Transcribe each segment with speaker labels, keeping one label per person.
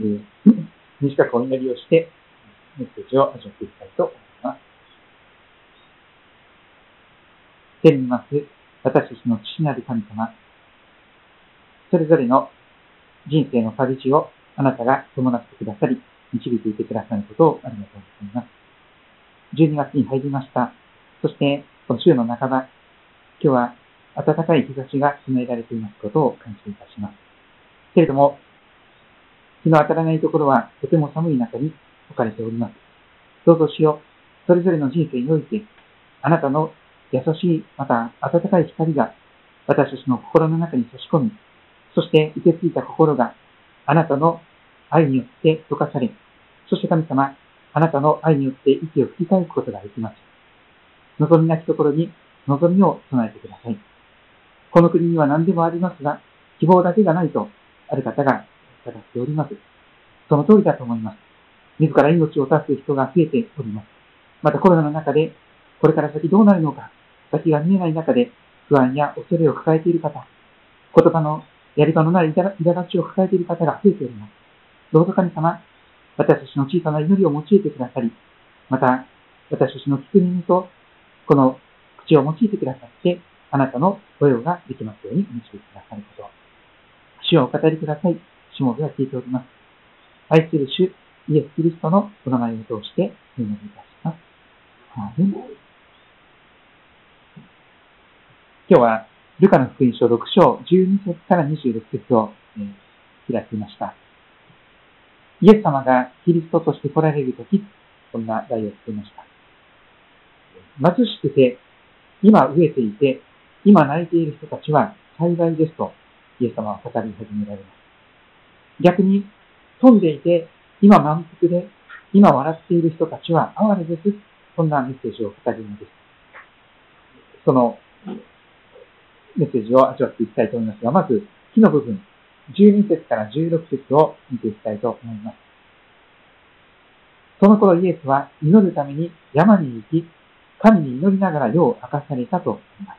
Speaker 1: え、短くお祈りをして、メッセージを始めていきたいと思います。天にいます私たちの父なる神様、それぞれの人生の旅路をあなたが伴ってくださり、導いていてくださることをありがとうございます。12月に入りました。そして、この週の半ば、今日は暖かい日差しが備えられていますことを感謝いたします。けれども、日の当たらないところはとても寒い中に置かれております。どうぞしよう、それぞれの人生において、あなたの優しい、また暖かい光が私たちの心の中に差し込み、そして受け継いだ心があなたの愛によって溶かされ、そして神様、あなたの愛によって息を吹き返すことができます。望みなきところに望みを備えてください。この国には何でもありますが、希望だけがないと、ある方が語っております。その通りだと思います。自ら命を絶つ人が増えております。またコロナの中で、これから先どうなるのか、先が見えない中で、不安や恐れを抱えている方、言葉のやり場のない苛立ちを抱えている方が増えております。どうぞ神様、私たちの小さな祈りを用いてくださり、また、私たちの聞く耳と、この口を用いてくださって、あなたの御用ができますように導いてくださること。主をお語りください。しもべは聞いております。愛する主、イエス・キリストのお名前を通してお祈りいたします。今日は、ルカの福音書6章12節から26節を、えー、開きました。イエス様がキリストとして来られるとき、こんな題をつけました。貧しくて、今飢えていて、今泣いている人たちは幸いですと、イエス様は語り始められます。逆に、富んでいて、今満腹で、今笑っている人たちは哀れです。そんなメッセージを語るのです。そのメッセージを味わっていきたいと思いますが、まず、木の部分、12節から16節を見ていきたいと思います。その頃イエスは祈るために山に行き、神に祈りながら世を明かされたと言います。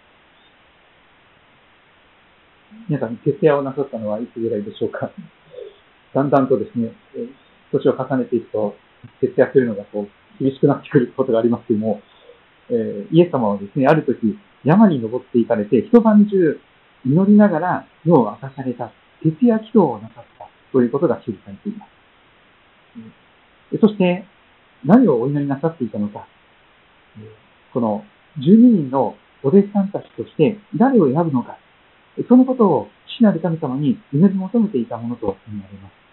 Speaker 1: 皆さん、徹夜をなさったのはいつぐらいでしょうか？だんだんとですね、年を重ねていくと、徹夜するのがこう厳しくなってくることがありますけども、えー、イエス様はですね、ある時、山に登っていかれて、一晩中祈りながら世を明かされた、徹夜祈祷をなさったということが記されています。そして、何をお祈りなさっていたのか、この12人のお弟子さんたちとして誰を選ぶのか、そのことを父なる神様に祈り求めていたものと思われます。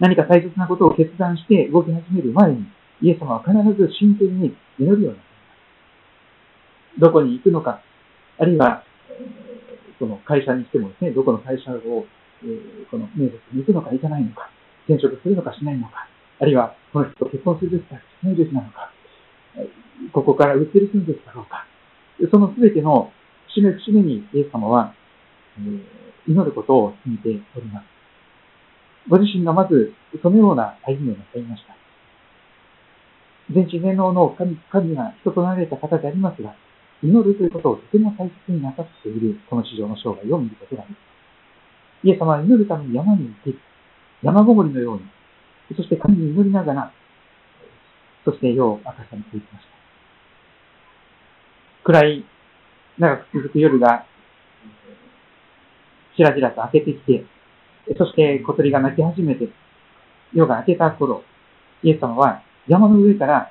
Speaker 1: 何か大切なことを決断して動き始める前に、イエス様は必ず真剣に祈るようになります。どこに行くのか、あるいは、その会社にしてもですね、どこの会社を、えー、この面接に行くのか行かないのか、転職するのかしないのか、あるいはこの人と結婚するべきかしないべきなのか、ここから移り住むべきだろうか。その全ての節目節目にイエス様は、えー、祈ることを決めております。ご自身がまずそのような歩みをなさいました。全知全能の神神が人となられた方でありますが、祈るということをとても大切になさっているこの地上の生涯を見ることができます。イエス様は祈るために山に行き、山ごもりのように、そして神に祈りながら、そして世を明かされていきました。暗い、長く続く夜が、しらじらと明けてきて、そして小鳥が鳴き始めて、夜が明けた頃、イエス様は山の上から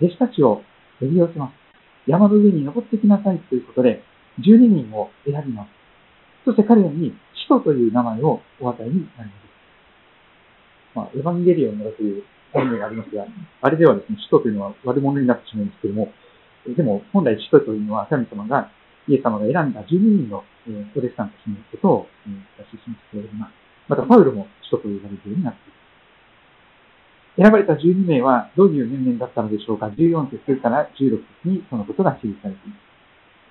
Speaker 1: 弟子たちを呼び寄せます。山の上に登ってきなさいということで、12人を選びます。そして彼らに使徒という名前をお与えになります。まあ、エヴァンゲリオンのという本名がありますが、あれではですね、使徒というのは悪者になってしまうんですけども、でも本来使徒というのは神様が、イエス様が選んだ12人の、えー、お弟子さんたちのことを、えー、指し示しております。また、パウロも使徒と呼ばれるようになっています。選ばれた12名はどういう面々だったのでしょうか ?14 節から16節にそのことが記されています。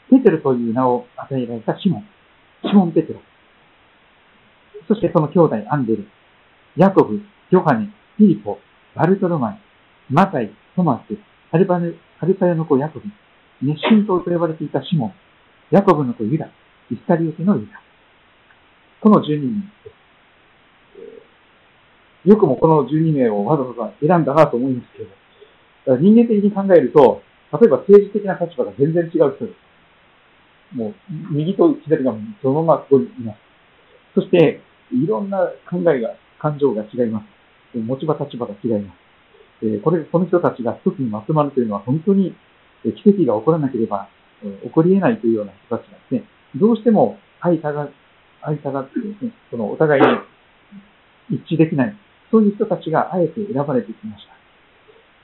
Speaker 1: ペテロという名を与えられたシモン、シモン・ペテロ。そしてその兄弟アンデル、ヤコブ、ヨハネ、フィリポ、バルトロマイ、マタイ、トマス、アルバヌ、アルパヤの子ヤコブ、熱心党と呼ばれていたシモン、ヤコブの子ユダ、イスタリオテのユダ。この12人です。よくもこの12名をわざわざ選んだなと思いますけど、人間的に考えると、例えば政治的な立場が全然違う人です。もう、右と左がそのままここにいます。そして、いろんな考えが、感情が違います。持ち場、立場が違います。えこれ、この人たちが一つにまとまるというのは本当に奇跡が起こらなければ起こり得ないというような人たちがですね、どうしても相たが、相たがってですね、そのお互いに一致できない、そういう人たちがあえて選ばれてきました。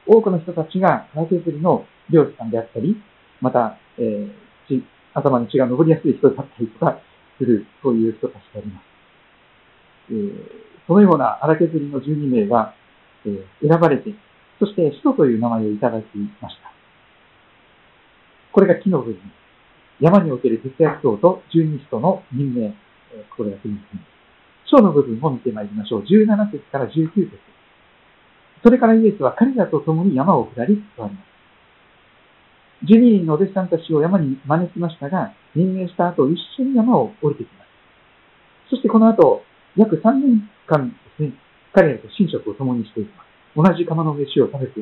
Speaker 1: 多くの人たちが腹削りの漁師さんであったり、また、えー、頭に血が上りやすい人だったりとかする、そういう人たちであります。えー、そのような荒削りの12名が、えー、選ばれて、そして使徒という名前をいただきました。これが木の部分。山における節約等と十二使徒の任命。これが次です。章の部分を見てまいりましょう。17節から19節。それからイエスは彼らと共に山を下り座ります。12人のお弟子さんたちを山に招きましたが、任命した後、一緒に山を降りてきます。そしてこの後、約3年間ですね、彼らと寝食を共にしていきます。同じ釜の飯を食べて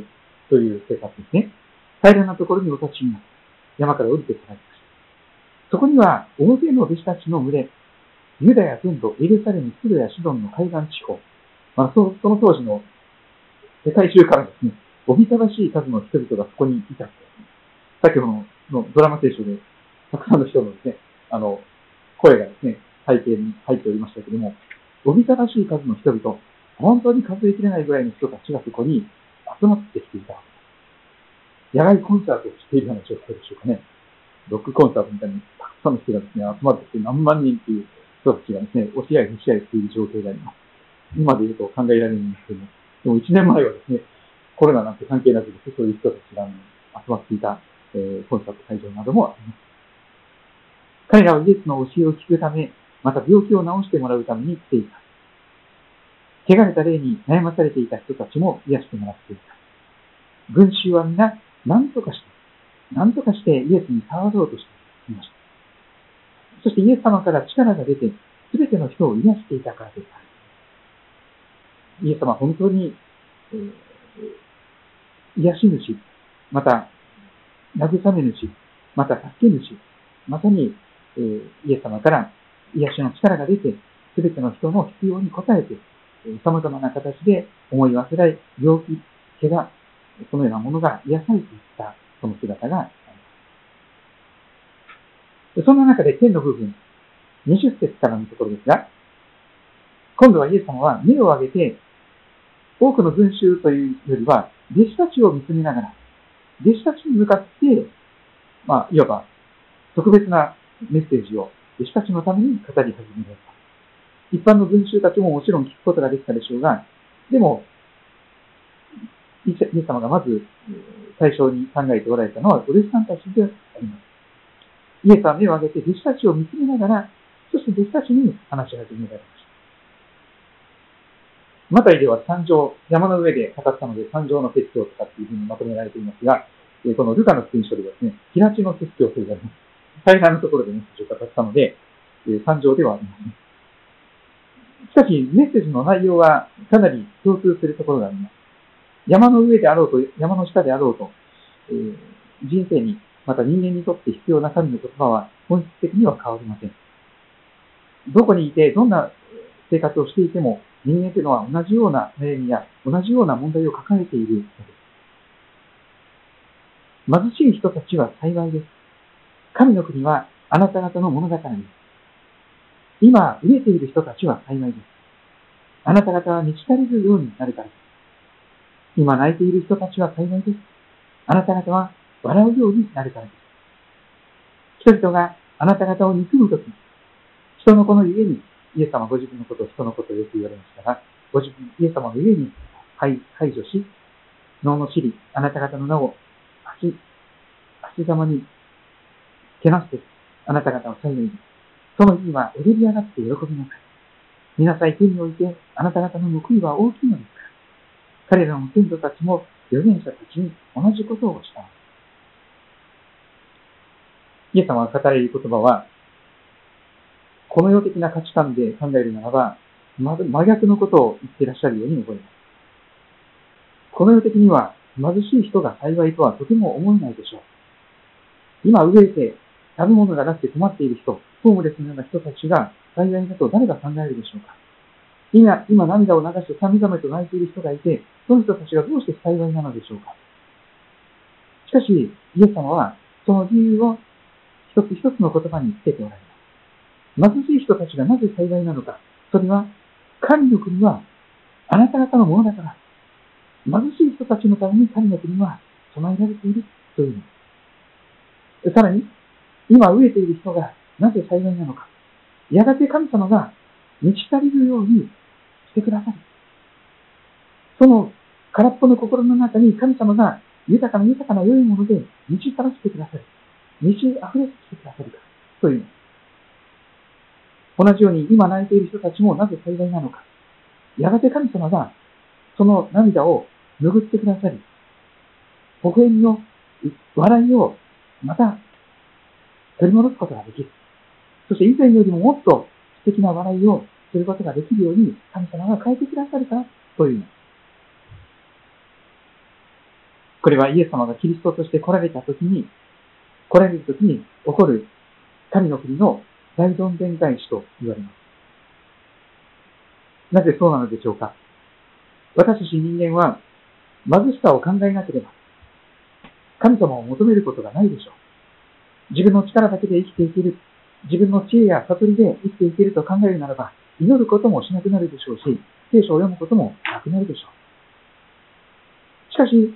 Speaker 1: という生活ですね。平らなところにお立ちになって、山から降りてこられました。そこには大勢の弟子たちの群れ、ユダヤ全土、エルサレム、スルやシドンの海岸地方、まあ、そその当時の世界中からですね、おびただしい数の人々がそこにいた。先ほどののドラマ聖書で、たくさんの人のですね、あの、声がですね、背景に入っておりましたけども、おびただしい数の人々、本当に数えきれないぐらいの人たちがそこに集まってきていた。野外コンサートをしているような状況でしょうかね。ロックコンサートみたいにたくさんの人がですね、集まってきて何万人という人たちがですね、押し合い、押し合いしている状況であります。今で言うと考えられるんですけども、でも1年前はですね、コロナなんて関係なくですね、そういう人たちが集まっていた、えー、コンサート会場などもあります。彼らはイエスの教えを聞くため、また病気を治してもらうために来ていた。汚れた霊に悩まされていた人たちも癒してもらっていた。群衆は皆、何とかして、何とかしてイエスに触ろうとしていました。そしてイエス様から力が出て、すべての人を癒していたからです。イエス様は本当に、えー、癒し主、また、慰め主、また助け主、まさに、えー、イエス様から癒しの力が出て、すべての人の必要に応えて、様々な形で思い忘れ、病気、怪我、そのようなものが癒されていったその姿が。そんな中で天の部分、20節からのところですが、今度はイエス様は目を上げて、多くの群衆というよりは、弟子たちを見つめながら、弟子たちに向かって、まあ、いわば特別なメッセージを弟子たちのために語り始められた。一般の群衆たちももちろん聞くことができたでしょうが、でも、イエス様がまず最初に考えておられたのは、お弟子さんたちであります。イエスは目を上げて弟子たちを見つめながら、そして弟子たちに話し始められました。マタイでは山上、山の上で語ったので山上の説教とかっていうふうにまとめられていますが、このルカの福音書ではですね、平地の説教と言われます。平らなところでメッセージを語ったので、山上ではありません。しかし、メッセージの内容はかなり共通するところがあります。山の上であろうと、山の下であろうと、えー、人生に、また人間にとって必要な神の言葉は本質的には変わりません。どこにいて、どんな生活をしていても、人間というのは同じような悩みや同じような問題を抱えているのです。貧しい人たちは幸いです。神の国はあなた方の物語です。今、飢えている人たちは幸いです。あなた方は満ち足りるようになるからです。今泣いている人たちは幸いです。あなた方は笑うようになるからです。人々があなた方を憎むとき、人の子のゆえに、イエス様ご自分のことを人のことをよく言われましたが、ご自分、イエス様のゆえに排除し、脳の尻、あなた方の名を足、足ざまにけなして、あなた方を幸いです。その日には踊り上がって喜びなさい。見なさい、手において、あなた方の報いは大きいのですから。彼らの先祖たちも預言者たちに同じことをしたのですイエス様が語られる言葉は、この世的な価値観で考えるならば、真逆のことを言っていらっしゃるように思います。この世的には貧しい人が幸いとはとても思えないでしょう。今飢えて食べ物がなくて困っている人、ホームレスのような人たちが幸いだと誰が考えるでしょうか今、今涙を流して神々と泣いている人がいて、その人たちがどうして幸いなのでしょうかしかし、イエス様はその理由を一つ一つの言葉につけておられます。貧しい人たちがなぜ幸いなのか。それは、神の国はあなた方のものだから。貧しい人たちのために神の国は備えられているというのさらに、今飢えている人がなぜ幸いなのか。やがて神様が満ち足りるようにしてくださる。その空っぽの心の中に神様が豊かな豊かな良いもので満ち足らせてくださる。満ち溢れてきてくださるか。という同じように今泣いている人たちもなぜ幸いなのか。やがて神様がその涙を拭ってくださり、微笑みの笑いをまた取り戻すことができる。そして以前よりももっと素敵な笑いをすることができるように神様が変えてくださるからというの。これはイエス様がキリストとして来られた時に、来られる時に起こる神の国の大どんでん返しと言われます。なぜそうなのでしょうか私たち人間は貧しさを考えなければ神様を求めることがないでしょう。自分の力だけで生きていける自分の知恵や悟りで生きていけると考えるならば、祈ることもしなくなるでしょうし、聖書を読むこともなくなるでしょう。しかし、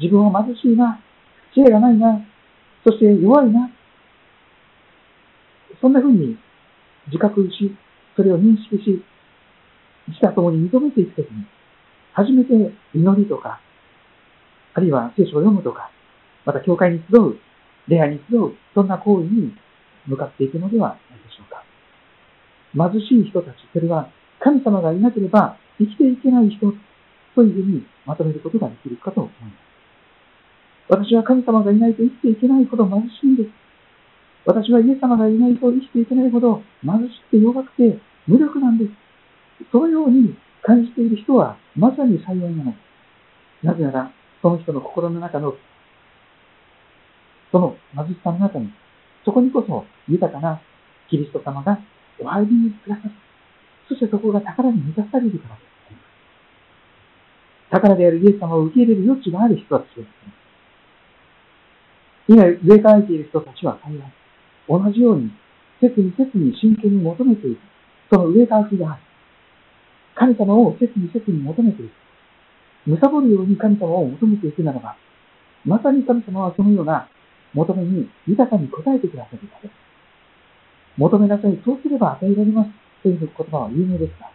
Speaker 1: 自分は貧しいな、知恵がないな、そして弱いな、そんな風に自覚し、それを認識し、自他ともに認めていくときに、初めて祈りとか、あるいは聖書を読むとか、また教会に集う、礼拝に集う、そんな行為に向かっていくのではないでしょうか。貧しい人たち、それは神様がいなければ生きていけない人というふうにまとめることができるかと思います。私は神様がいないと生きていけないほど貧しいんです。私はイエス様がいないと生きていけないほど貧しくて弱くて無力なんです。そのように感じている人はまさに幸いなのです。なぜなら、その人の心の中の、その貧しさの中にそこにこそ豊かなキリスト様がお入りにくださる。そしてそこが宝に満たされるからです。宝であるイエス様を受け入れる余地がある人たちです。今、植え替えている人たちは幸い。同じように、切に切に真剣に求めていく。その植え替えがある。神様を切に切に求めていく。貪るように神様を求めていくならば、まさに神様はそのような求めに豊かに応えてくださる方です。求めなさい、そうすれば与えられます。という言葉は有名ですが、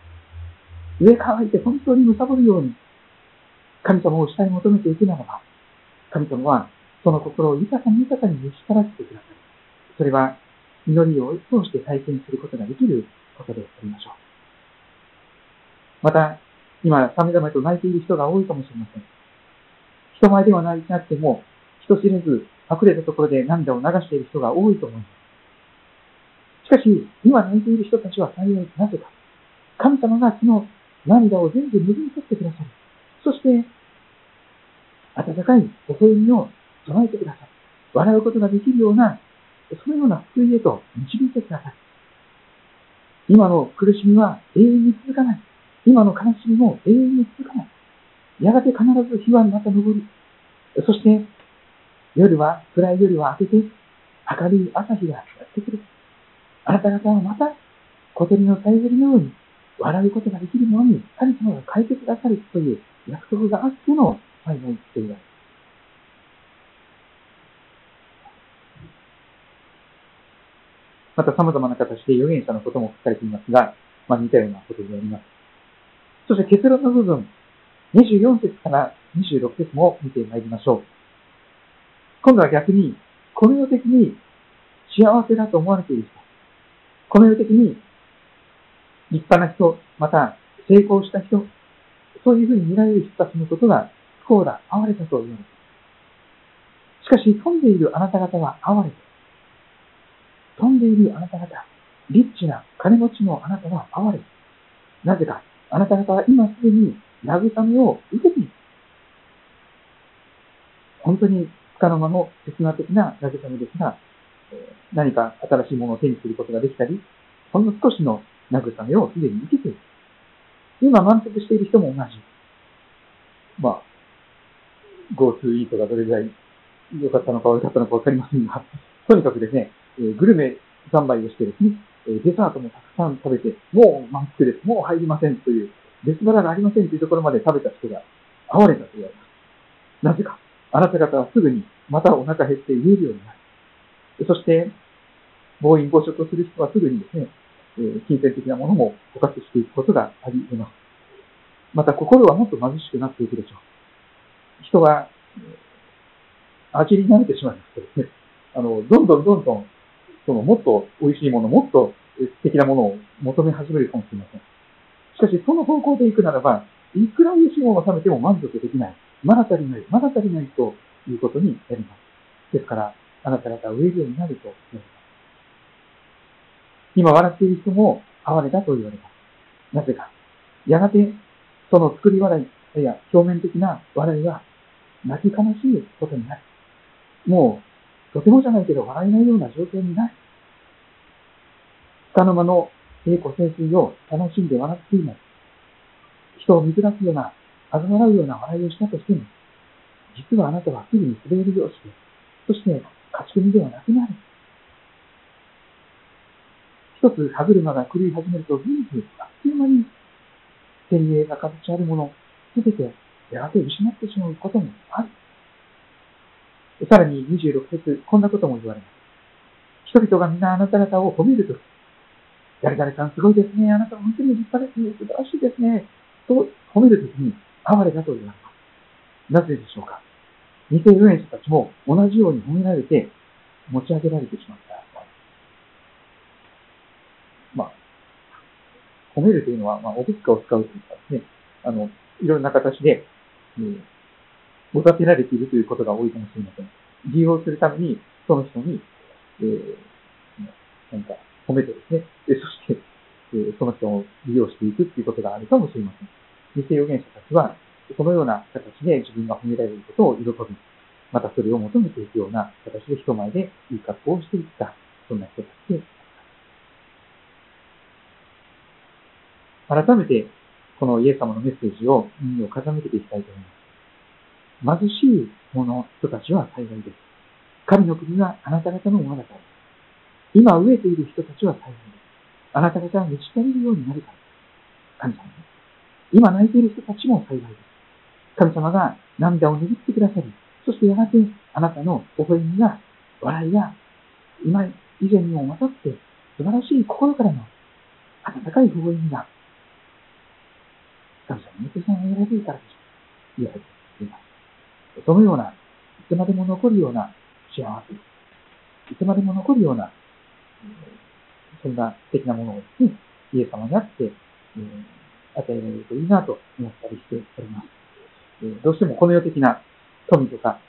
Speaker 1: 上乾いて本当に貪るように、神様を下に求めていくならば、神様はその心を豊かに豊かに満ちたらせてくださる。それは祈りを通して体験することができることでありましょう。また、今、様々と泣いている人が多いかもしれません。人前では泣いてなくても、人知れず隠れたところで涙を流している人が多いと思います。しかし、今泣いている人たちは幸いなぜか。神様がその涙を全部拭い取ってくださる。そして、温かい微笑みを備えてくださる。笑うことができるような、そのような救いへと導いてくださる。今の苦しみは永遠に続かない。今の悲しみも永遠に続かない。やがて必ず日はまた昇る。そして、夜は、暗い夜は明けて、明るい朝日がやってくる。あなた方はまた、小鳥のさえずりのように、笑うことができるように、神様が変えてくださるという約束があっての、最後に言っています。また様々な形で預言者のことも書かれていますが、まあ似たようなことであります。そして結論の部分、24節から26節も見てまいりましょう。今度は逆に、この世的に幸せだと思われている人、この世的に立派な人、また成功した人、そういうふうに見られる人たちのことが不幸だ、哀れだと言われる。しかし、飛んでいるあなた方は哀れて、飛んでいるあなた方、リッチな金持ちのあなたは哀れ、なぜか、あなた方は今すでに慰めを受けている。本当につかの間の刹那的な慰めですが、何か新しいものを手にすることができたり、ほんの少しの慰めをすでに受けている。今満足している人も同じ。まあ、GoTo イートがどれぐらい良かったのか悪かったのかわかりませんが、とにかくですね、えグルメ三昧をしてですね、えデザートもたくさん食べて、もう満腹です。もう入りませんという、別腹がありませんというところまで食べた人が哀れたと言われます。なぜか、あなた方はすぐにまたお腹減って言えるようになる。そして、暴飲暴食をする人はすぐにですね、え金銭的なものも枯渇していくことがあり得ます。また心はもっと貧しくなっていくでしょう。人は、味に慣れてしまいますとですね、あの、どんどんどんどん、そのもっと美味しいもの、もっと素敵なものを求め始めるかもしれません。しかし、その方向で行くならば、いくら美味しいものを食べても満足できない。まだ足りない、まだ足りないということになります。ですから、あなた方は飢えるようになると言われます。今笑っている人も哀れだと言われます。なぜか。やがて、その作り笑いや表面的な笑いは泣き悲しいことになる。もう、とてもじゃないけど笑えないような状況になる。つかの間の栄光清水を楽しんで笑っています。人を見下すような、嘲笑うような笑いをしたとしても、実はあなたはすぐに滑るようして、そして勝ち組ではなくなる。一つ歯車が狂い始めると、人生あっという間に、天栄が形あるもの、すべてやがて失ってしまうこともある。さらに26節、こんなことも言われます。人々が皆あなた方を褒めるとき、誰々さんすごいですね。あなた本当に立派ですね。素晴らしいですね。と褒めるときに、哀れだと言われます。なぜでしょうか偽遊園者たちも同じように褒められて、持ち上げられてしまった。まあ、褒めるというのは、まあ、オブスカを使うというかですね、あの、いろんな形で、えー、持たせられているということが多いかもしれません。利用するために、その人に、えー、何か、褒めてですね、でそして、えその人を利用していくということがあるかもしれません。偽預言者たちは、そのような形で自分が褒められることを喜び、またそれを求めていくような形で人前でいい格好をしていった、そんな人たちで改めて、このイエス様のメッセージを耳を傾けていきたいと思います。貧しい者、人たちは幸いです。神の国はあなた方のものだから。今飢えている人たちは幸いです。あなた方が満ち足りるようになるから。神様です。今泣いている人たちも幸いです。神様が涙を握ってくださり、そしてやがてあなたの微笑みが、笑いが、今以前にもまたって素晴らしい心からの温かい微笑みが、神様の御手さんを選びからでし言われています。そのような、いつまでも残るような幸せ、いつまでも残るようなそんな素敵なものをですね、イエス様にあって、与えられるといいなと思ったりしております。どうしてもこの世的な富とか、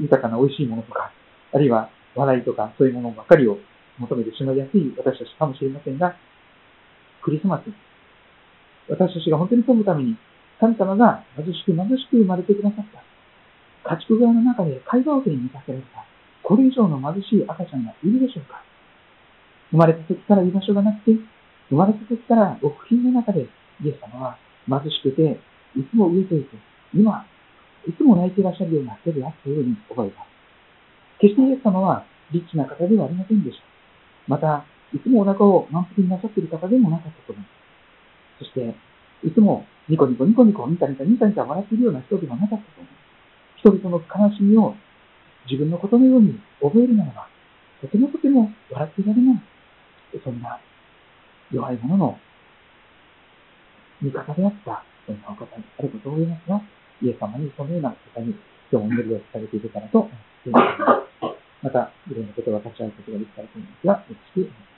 Speaker 1: 豊かな美味しいものとか、あるいは笑いとかそういうものばかりを求めてしまいやすい私たちかもしれませんが、クリスマス、私たちが本当に富むために、神様が貧しく貧しく生まれてくださった。家畜小屋の中で会話桶に見かけられた。これ以上の貧しい赤ちゃんがいるでしょうか生まれた時から居場所がなくて、生まれた時から極貧の中で、イエス様は貧しくて、いつも飢えていて、今、いつも泣いていらっしゃるような人であったように覚えます。決してイエス様はリッチな方ではありませんでした。また、いつもお腹を満腹になさっている方でもなかったと思います。そして、いつもニコニコニコニコニタニタニタニタ笑っているような人ではなかったと思います。人々の悲しみを自分のことのように覚えるならば、とてもとても笑っていられない。そんな弱い者の味方であった、そんなお方にあることを言いますが、イエス様にそのような方に今日も祈りをされているかなと思っています。また、いろんなことが立ち会うことができたらと思いますが、よろしくお願いします。